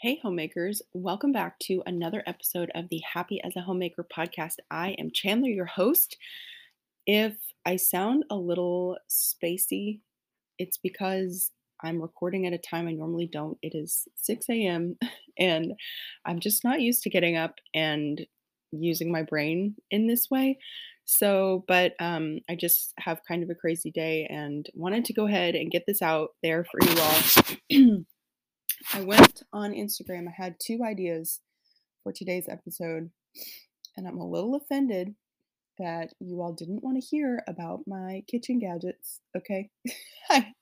Hey, homemakers, welcome back to another episode of the Happy as a Homemaker podcast. I am Chandler, your host. If I sound a little spacey, it's because I'm recording at a time I normally don't. It is 6 a.m., and I'm just not used to getting up and using my brain in this way. So, but um, I just have kind of a crazy day and wanted to go ahead and get this out there for you all. I went on Instagram. I had two ideas for today's episode, and I'm a little offended that you all didn't want to hear about my kitchen gadgets. Okay, I,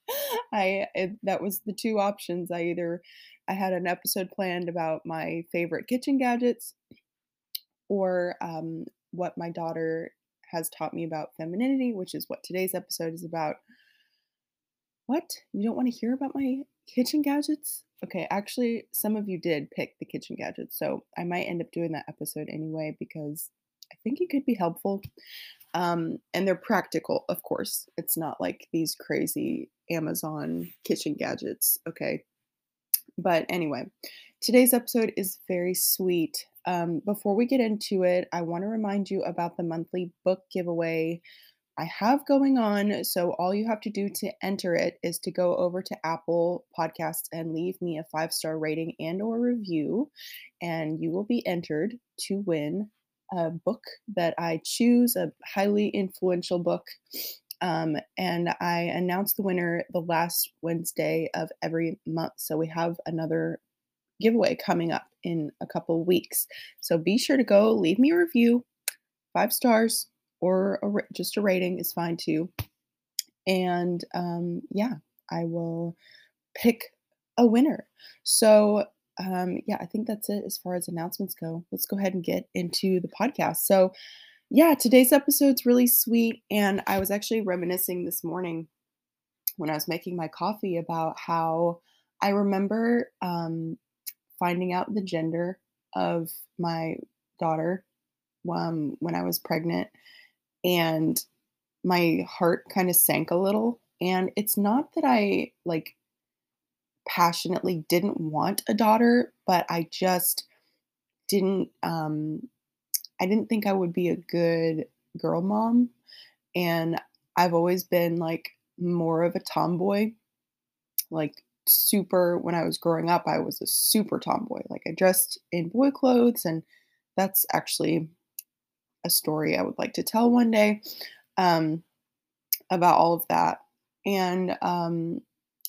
I it, that was the two options. I either I had an episode planned about my favorite kitchen gadgets, or um, what my daughter has taught me about femininity, which is what today's episode is about. What? You don't want to hear about my kitchen gadgets? Okay, actually, some of you did pick the kitchen gadgets, so I might end up doing that episode anyway because I think it could be helpful. Um, and they're practical, of course. It's not like these crazy Amazon kitchen gadgets, okay? But anyway, today's episode is very sweet. Um, before we get into it, I want to remind you about the monthly book giveaway I have going on. So all you have to do to enter it is to go over to Apple Podcasts and leave me a five-star rating and or review and you will be entered to win a book that I choose, a highly influential book. Um, and I announce the winner the last Wednesday of every month. So we have another giveaway coming up in a couple weeks. So be sure to go leave me a review, five stars, or a, just a rating is fine too. And um, yeah, I will pick a winner. So um, yeah, I think that's it as far as announcements go. Let's go ahead and get into the podcast. So yeah, today's episode's really sweet. And I was actually reminiscing this morning when I was making my coffee about how I remember um, finding out the gender of my daughter um, when I was pregnant and my heart kind of sank a little. And it's not that I like passionately didn't want a daughter, but I just didn't um I didn't think I would be a good girl mom. And I've always been like more of a tomboy. Like super when I was growing up, I was a super tomboy. Like I dressed in boy clothes and that's actually a story I would like to tell one day um, about all of that. And um,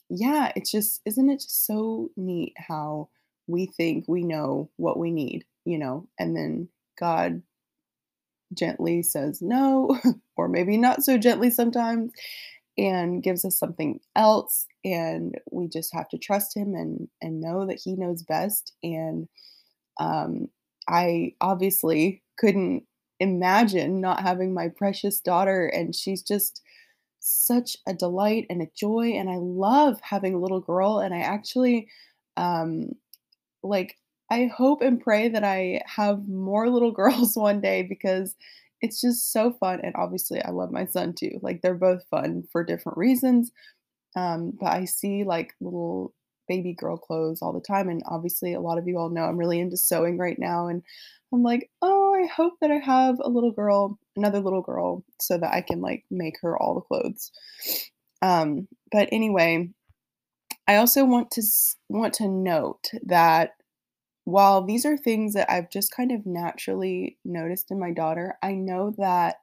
yeah, it's just, isn't it just so neat how we think we know what we need, you know, and then God gently says no, or maybe not so gently sometimes, and gives us something else. And we just have to trust Him and, and know that He knows best. And um, I obviously couldn't imagine not having my precious daughter and she's just such a delight and a joy and I love having a little girl and I actually um like I hope and pray that I have more little girls one day because it's just so fun and obviously I love my son too. Like they're both fun for different reasons. Um but I see like little baby girl clothes all the time and obviously a lot of you all know I'm really into sewing right now and I'm like, oh, I hope that I have a little girl, another little girl, so that I can like make her all the clothes. Um, but anyway, I also want to want to note that while these are things that I've just kind of naturally noticed in my daughter, I know that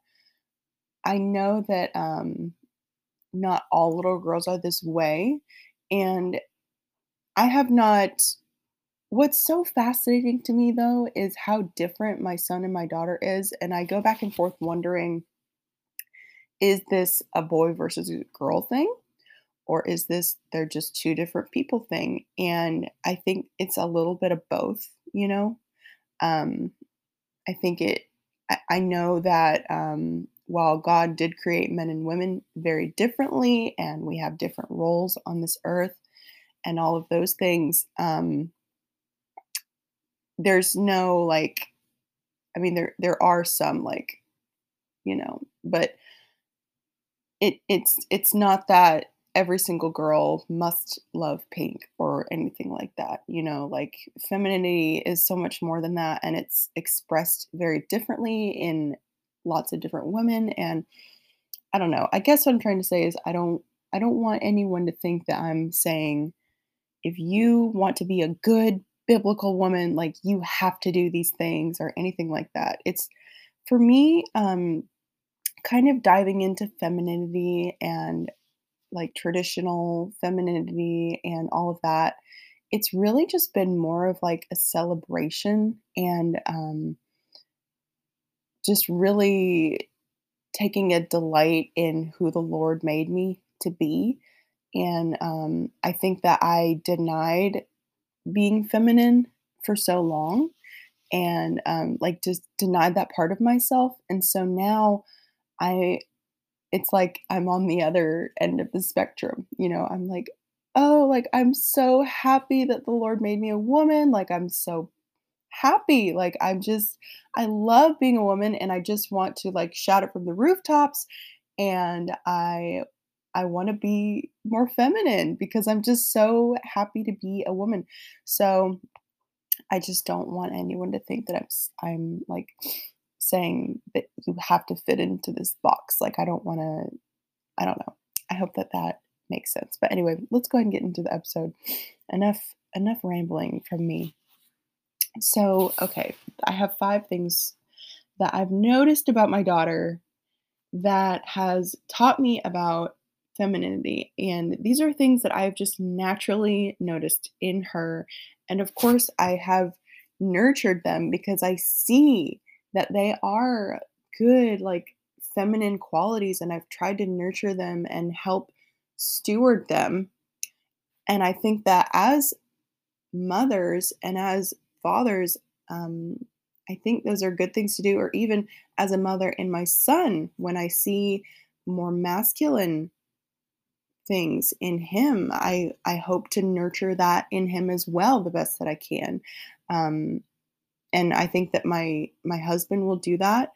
I know that um, not all little girls are this way, and I have not What's so fascinating to me though is how different my son and my daughter is and I go back and forth wondering is this a boy versus a girl thing or is this they're just two different people thing and I think it's a little bit of both, you know. Um I think it I, I know that um while God did create men and women very differently and we have different roles on this earth and all of those things um there's no like I mean there there are some like you know, but it it's it's not that every single girl must love pink or anything like that. You know, like femininity is so much more than that and it's expressed very differently in lots of different women and I don't know. I guess what I'm trying to say is I don't I don't want anyone to think that I'm saying if you want to be a good biblical woman like you have to do these things or anything like that. It's for me um kind of diving into femininity and like traditional femininity and all of that, it's really just been more of like a celebration and um, just really taking a delight in who the Lord made me to be. And um, I think that I denied being feminine for so long and um, like just denied that part of myself. And so now I it's like I'm on the other end of the spectrum. You know, I'm like, oh, like I'm so happy that the Lord made me a woman. Like I'm so happy. Like I'm just, I love being a woman and I just want to like shout it from the rooftops. And I, I want to be more feminine because I'm just so happy to be a woman. So I just don't want anyone to think that I'm, I'm like saying that you have to fit into this box. Like, I don't want to, I don't know. I hope that that makes sense. But anyway, let's go ahead and get into the episode. Enough, enough rambling from me. So, okay, I have five things that I've noticed about my daughter that has taught me about femininity. And these are things that I've just naturally noticed in her. And of course, I have nurtured them because I see that they are good, like feminine qualities, and I've tried to nurture them and help steward them. And I think that as mothers and as fathers, um, I think those are good things to do, or even as a mother in my son, when I see more masculine things in him, I, I hope to nurture that in him as well the best that I can. Um, and I think that my my husband will do that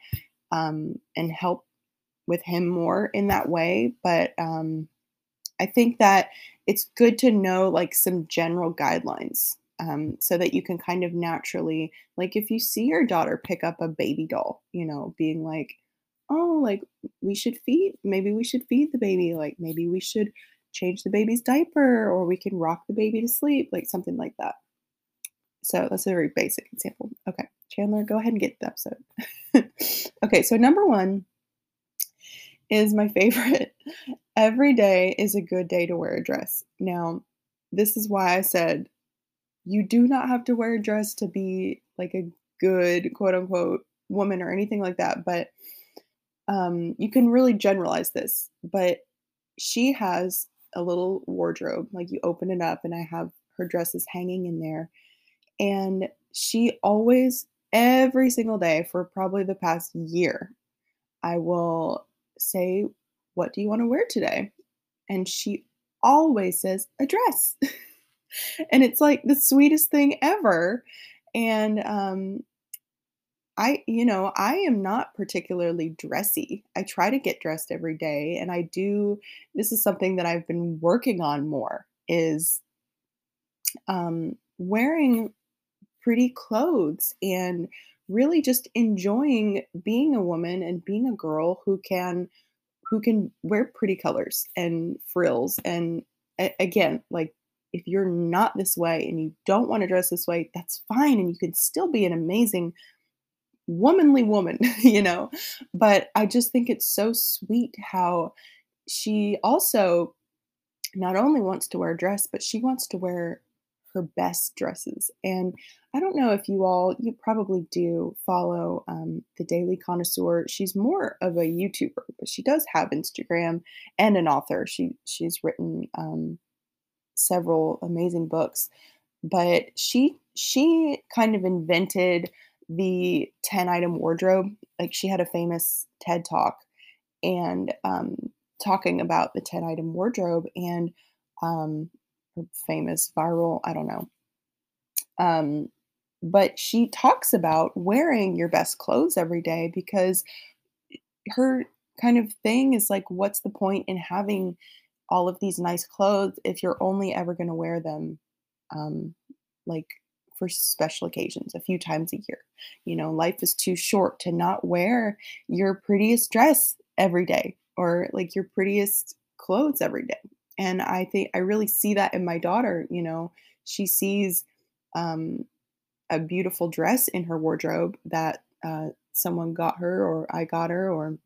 um, and help with him more in that way. But um, I think that it's good to know like some general guidelines um, so that you can kind of naturally, like, if you see your daughter pick up a baby doll, you know, being like, oh, like we should feed, maybe we should feed the baby, like maybe we should change the baby's diaper or we can rock the baby to sleep, like something like that. So that's a very basic example. Okay, Chandler, go ahead and get the episode. okay, so number one is my favorite. Every day is a good day to wear a dress. Now, this is why I said you do not have to wear a dress to be like a good quote unquote woman or anything like that, but um, you can really generalize this. But she has a little wardrobe, like you open it up, and I have her dresses hanging in there and she always, every single day for probably the past year, I will say, What do you want to wear today? And she always says, A dress. and it's like the sweetest thing ever. And um, I, you know, I am not particularly dressy. I try to get dressed every day. And I do, this is something that I've been working on more is um, wearing pretty clothes and really just enjoying being a woman and being a girl who can who can wear pretty colors and frills and again like if you're not this way and you don't want to dress this way that's fine and you can still be an amazing womanly woman you know but i just think it's so sweet how she also not only wants to wear a dress but she wants to wear her best dresses. And I don't know if you all, you probably do follow um, the Daily Connoisseur. She's more of a YouTuber, but she does have Instagram and an author. She she's written um, several amazing books, but she she kind of invented the 10 item wardrobe. Like she had a famous TED talk and um, talking about the 10 item wardrobe and um, her famous viral, I don't know. Um, but she talks about wearing your best clothes every day because her kind of thing is like, what's the point in having all of these nice clothes if you're only ever going to wear them um, like for special occasions a few times a year. You know, life is too short to not wear your prettiest dress every day or like your prettiest clothes every day. And I think I really see that in my daughter. You know, she sees um, a beautiful dress in her wardrobe that uh, someone got her or I got her or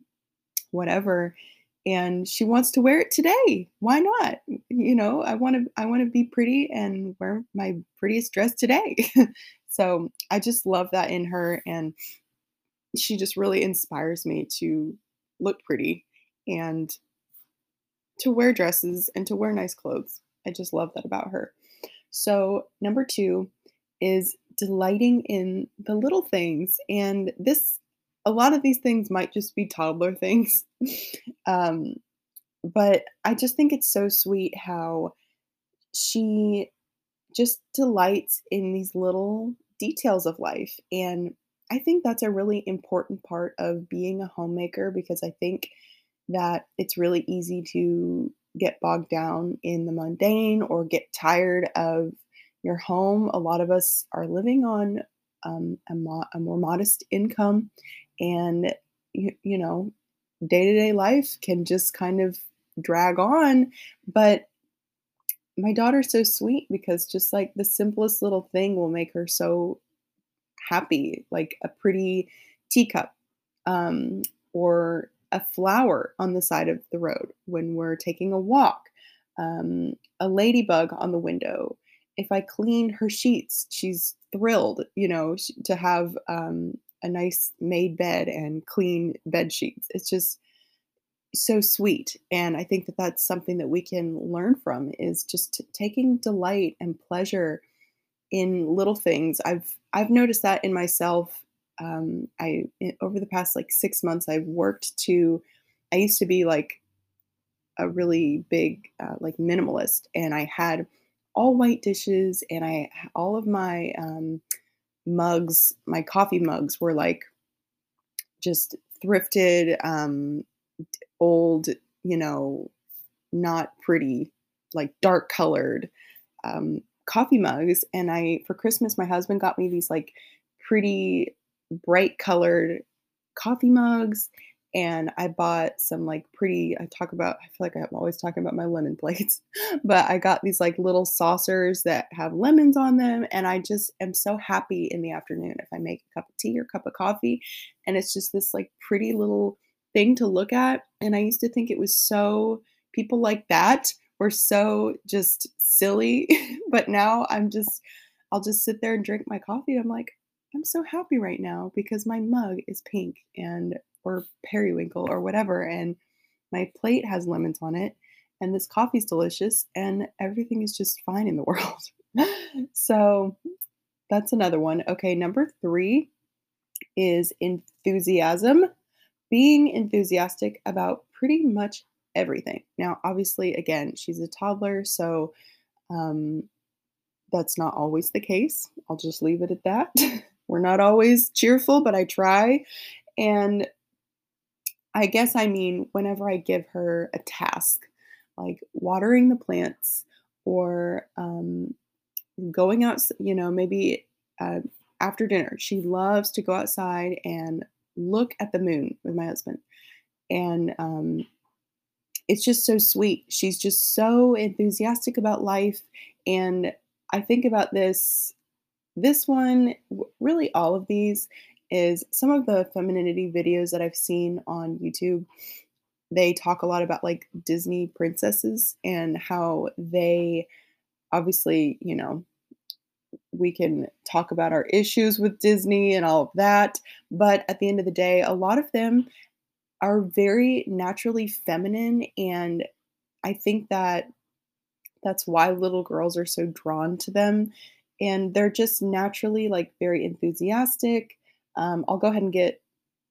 whatever and she wants to wear it today. Why not? You know i want to i want to be pretty and wear my prettiest dress today. So i just love that in her and she just really inspires me to look pretty and to wear dresses and to wear nice clothes. I just love that about her. So number 2 is delighting in the little things and this a lot of these things might just be toddler things. um, but I just think it's so sweet how she just delights in these little details of life. And I think that's a really important part of being a homemaker because I think that it's really easy to get bogged down in the mundane or get tired of your home. A lot of us are living on um, a, mo- a more modest income and you, you know day-to-day life can just kind of drag on but my daughter's so sweet because just like the simplest little thing will make her so happy like a pretty teacup um, or a flower on the side of the road when we're taking a walk um, a ladybug on the window if i clean her sheets she's thrilled you know to have um, a nice made bed and clean bed sheets. It's just so sweet and i think that that's something that we can learn from is just taking delight and pleasure in little things i've i've noticed that in myself um, i over the past like six months i've worked to i used to be like a really big uh, like minimalist and i had all white dishes and i all of my um, mugs, my coffee mugs were like just thrifted, um, old, you know, not pretty, like dark colored um, coffee mugs. And I, for Christmas, my husband got me these like pretty bright colored coffee mugs and I bought some like pretty I talk about I feel like I'm always talking about my lemon plates, but I got these like little saucers that have lemons on them and I just am so happy in the afternoon if I make a cup of tea or cup of coffee and it's just this like pretty little thing to look at and I used to think it was so people like that were so just silly, but now I'm just I'll just sit there and drink my coffee. I'm like I'm so happy right now because my mug is pink and or periwinkle or whatever and my plate has lemons on it and this coffee's delicious and everything is just fine in the world. so that's another one. Okay, number 3 is enthusiasm. Being enthusiastic about pretty much everything. Now, obviously, again, she's a toddler, so um, that's not always the case. I'll just leave it at that. We're not always cheerful, but I try. And I guess I mean whenever I give her a task, like watering the plants or um, going out, you know, maybe uh, after dinner. She loves to go outside and look at the moon with my husband. And um, it's just so sweet. She's just so enthusiastic about life. And I think about this, this one, really all of these, is some of the femininity videos that I've seen on YouTube. They talk a lot about like Disney princesses and how they obviously, you know, we can talk about our issues with Disney and all of that. But at the end of the day, a lot of them are very naturally feminine. And I think that that's why little girls are so drawn to them. And they're just naturally like very enthusiastic. Um, I'll go ahead and get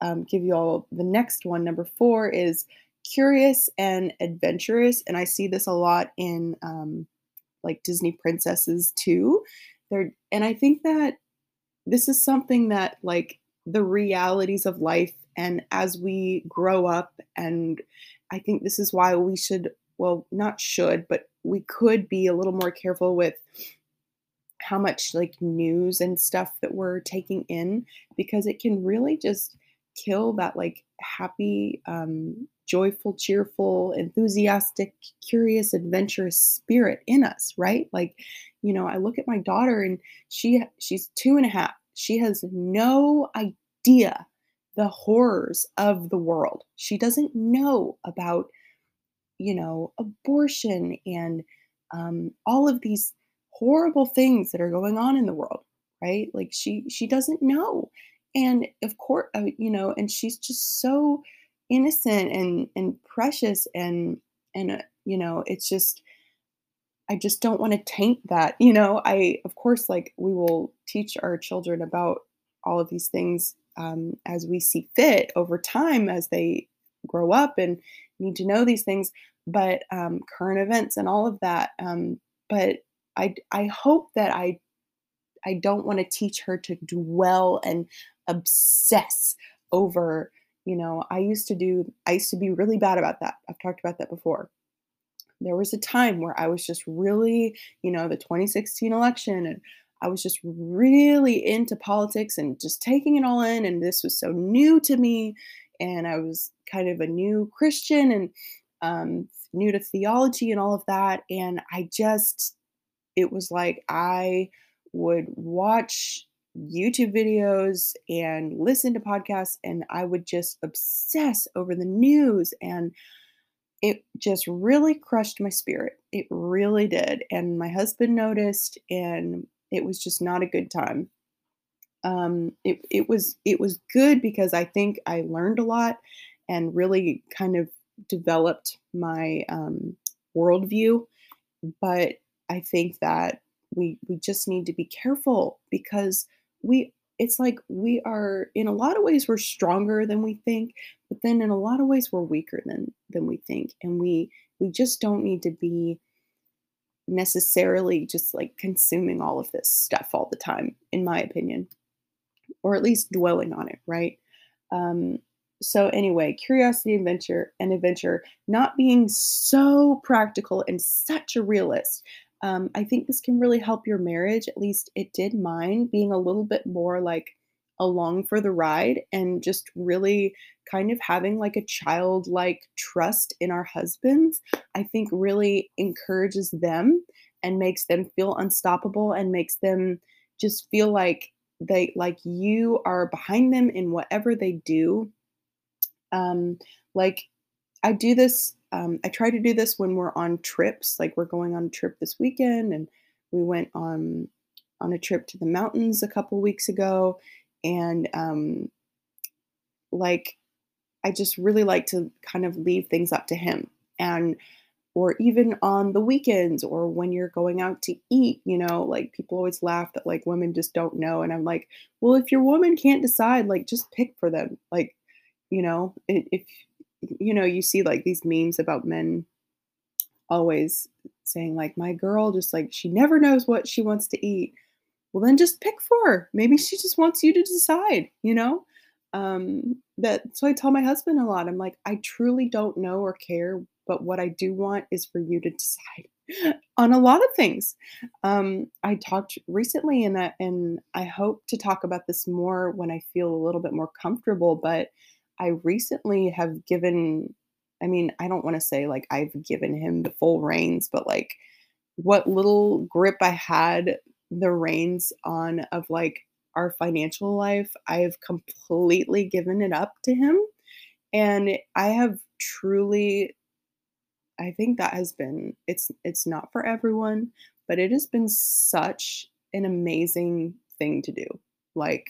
um, give you all the next one. Number four is curious and adventurous, and I see this a lot in um, like Disney princesses too. They're and I think that this is something that like the realities of life and as we grow up and I think this is why we should well, not should, but we could be a little more careful with how much like news and stuff that we're taking in because it can really just kill that like happy um joyful cheerful enthusiastic curious adventurous spirit in us right? Like you know i look at my daughter and she she's two and a half. She has no idea the horrors of the world. She doesn't know about you know abortion and um, all of these horrible things that are going on in the world right? Like she she doesn't know. And of course uh, you know and she's just so innocent and and precious and and uh, you know it's just i just don't want to taint that you know? I of course like we will teach our children about all of these things um, as we see fit over time as they grow up and need to know these things but um, current events and all of that um, but I I hope that I I don't want to teach her to dwell and obsess over, you know, I used to do I used to be really bad about that. I've talked about that before. There was a time where I was just really, you know, the 2016 election and I was just really into politics and just taking it all in and this was so new to me and I was kind of a new Christian and um, new to theology and all of that and I just it was like I would watch YouTube videos and listen to podcasts, and I would just obsess over the news. And it just really crushed my spirit. It really did. And my husband noticed, and it was just not a good time. Um, it, it was it was good because I think I learned a lot and really kind of developed my um, worldview. But I think that we we just need to be careful because we it's like we are in a lot of ways we're stronger than we think but then in a lot of ways we're weaker than than we think and we we just don't need to be necessarily just like consuming all of this stuff all the time in my opinion or at least dwelling on it right? Um so anyway curiosity adventure and adventure not being so practical and such a realist um, I think this can really help your marriage. At least it did mine, being a little bit more like along for the ride and just really kind of having like a childlike trust in our husbands, I think really encourages them and makes them feel unstoppable and makes them just feel like they like you are behind them in whatever they do. Um, like I do this um, I try to do this when we're on trips, like we're going on a trip this weekend, and we went on on a trip to the mountains a couple weeks ago, and um, like I just really like to kind of leave things up to him, and or even on the weekends or when you're going out to eat, you know, like people always laugh that like women just don't know, and I'm like, well, if your woman can't decide, like just pick for them, like you know, if you know, you see like these memes about men always saying like my girl just like she never knows what she wants to eat. Well, then just pick for her. Maybe she just wants you to decide, you know? Um that so I tell my husband a lot. I'm like, I truly don't know or care, but what I do want is for you to decide on a lot of things. Um, I talked recently and that and I hope to talk about this more when I feel a little bit more comfortable, but I recently have given, I mean, I don't want to say like I've given him the full reins, but like what little grip I had the reins on of like our financial life, I've completely given it up to him. And I have truly I think that has been it's it's not for everyone, but it has been such an amazing thing to do. Like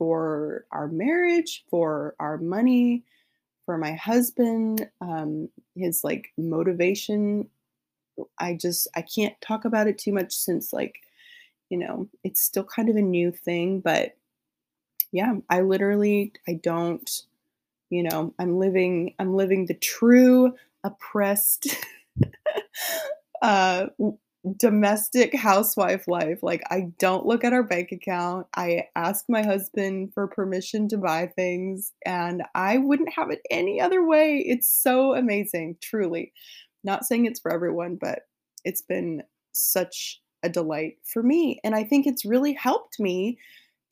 for our marriage, for our money, for my husband, um, his like motivation. I just I can't talk about it too much since like, you know, it's still kind of a new thing, but yeah, I literally I don't, you know, I'm living I'm living the true oppressed uh domestic housewife life. Like, I don't look at our bank account. I ask my husband for permission to buy things, and I wouldn't have it any other way. It's so amazing, truly. Not saying it's for everyone, but it's been such a delight for me. And I think it's really helped me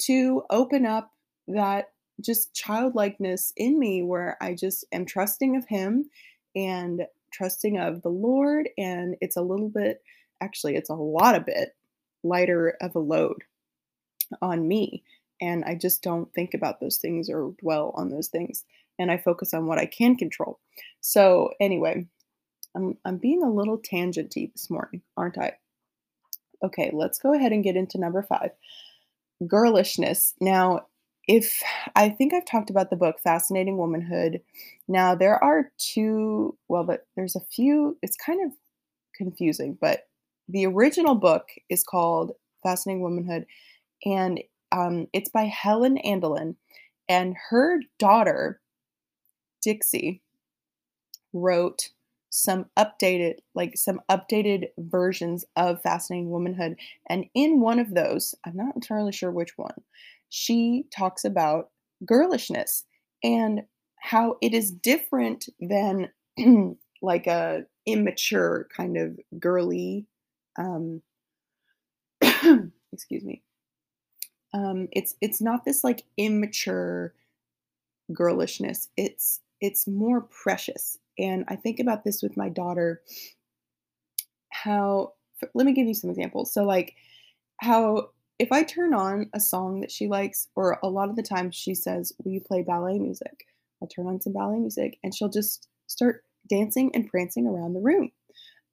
to open up that just childlikeness in me where I just am trusting of Him and trusting of the Lord. And it's a little bit, actually, it's a lot of bit lighter of a load on me. And I just don't think about those things or dwell on those things. And I focus on what I can control. So, anyway, I'm, I'm being a little tangenty this morning, aren't I? Okay, let's go ahead and get into number five girlishness. Now, if I think I've talked about the book Fascinating Womanhood. Now, there are two, well, but there's a few, it's kind of confusing, but the original book is called Fascinating Womanhood, and um, it's by Helen Andelin, and her daughter, Dixie, wrote some updated like some updated versions of fascinating womanhood and in one of those i'm not entirely sure which one she talks about girlishness and how it is different than like a immature kind of girly um excuse me um it's it's not this like immature girlishness it's it's more precious and I think about this with my daughter how let me give you some examples. So like how if I turn on a song that she likes, or a lot of the time she says, Will you play ballet music? I'll turn on some ballet music and she'll just start dancing and prancing around the room.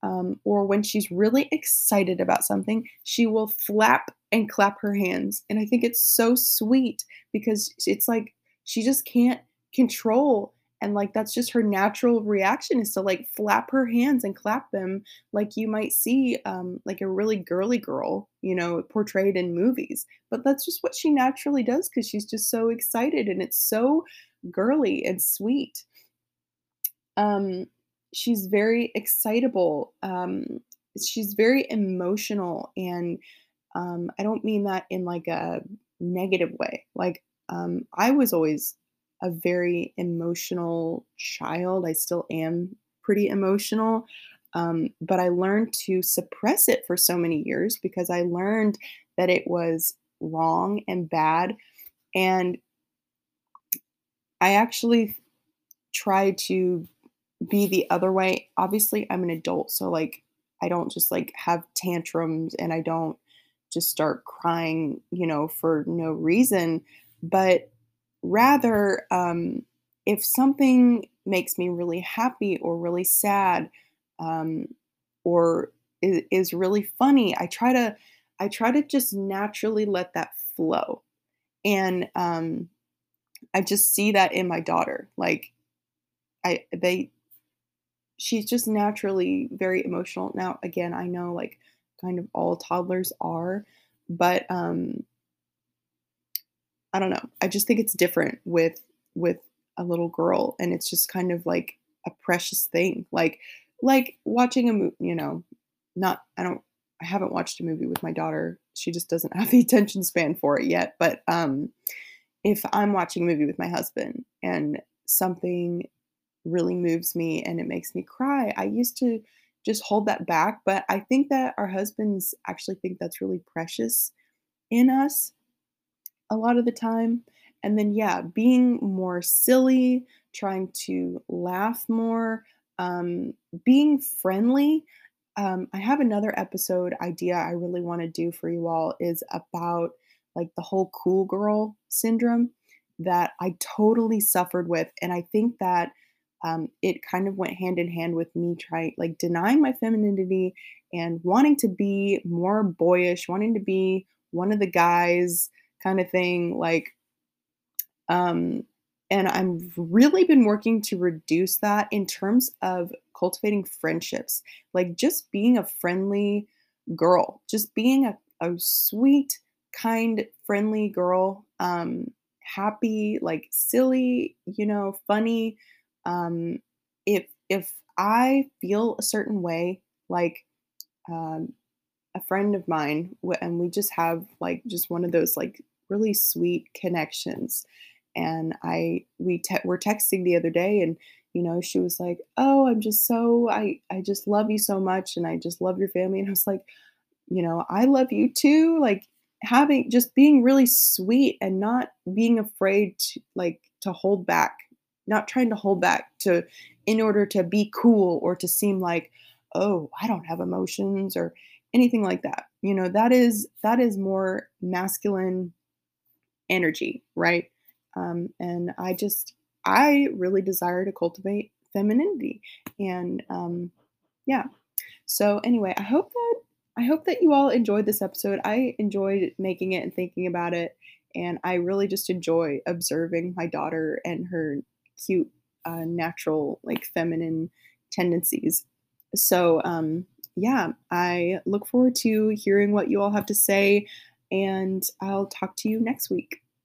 Um, or when she's really excited about something, she will flap and clap her hands. And I think it's so sweet because it's like she just can't control. And like that's just her natural reaction is to like flap her hands and clap them like you might see um like a really girly girl you know portrayed in movies. But that's just what she naturally does because she's just so excited and it's so girly and sweet. Um she's very excitable um she's very emotional and um i don't mean that in like a negative way like um i was always a very emotional child. I still am pretty emotional. Um, but I learned to suppress it for so many years because I learned that it was wrong and bad. And I actually tried to be the other way. Obviously, I'm an adult, so like I don't just like have tantrums and I don't just start crying, you know, for no reason. But Rather, um, if something makes me really happy or really sad, um, or is, is really funny, I try to I try to just naturally let that flow, and um, I just see that in my daughter. Like, I they she's just naturally very emotional. Now, again, I know like kind of all toddlers are, but um, I don't know. I just think it's different with with a little girl and it's just kind of like a precious thing. Like like watching a movie, you know, not I don't I haven't watched a movie with my daughter. She just doesn't have the attention span for it yet, but um if I'm watching a movie with my husband and something really moves me and it makes me cry, I used to just hold that back, but I think that our husbands actually think that's really precious in us a lot of the time. And then, yeah, being more silly, trying to laugh more, um, being friendly. Um, I have another episode idea I really want to do for you all is about like the whole cool girl syndrome that I totally suffered with. And I think that um, it kind of went hand in hand with me trying, like, denying my femininity and wanting to be more boyish, wanting to be one of the guys kind of thing like um and i've really been working to reduce that in terms of cultivating friendships like just being a friendly girl just being a, a sweet kind friendly girl um happy like silly you know funny um if if i feel a certain way like um a friend of mine and we just have like just one of those like really sweet connections. And I we te- were texting the other day, and you know, she was like, "Oh, I'm just so I I just love you so much and I just love your family." And I was like, "You know, I love you too." Like having just being really sweet and not being afraid to like to hold back, not trying to hold back to in order to be cool or to seem like, "Oh, I don't have emotions," or anything like that. You know, that is that is more masculine energy, right? Um, and I just I really desire to cultivate femininity, and um, yeah. So anyway, I hope that I hope that you all enjoyed this episode. I enjoyed making it and thinking about it, and I really just enjoy observing my daughter and her cute, uh, natural, like feminine tendencies. So um, yeah, I look forward to hearing what you all have to say, and I'll talk to you next week.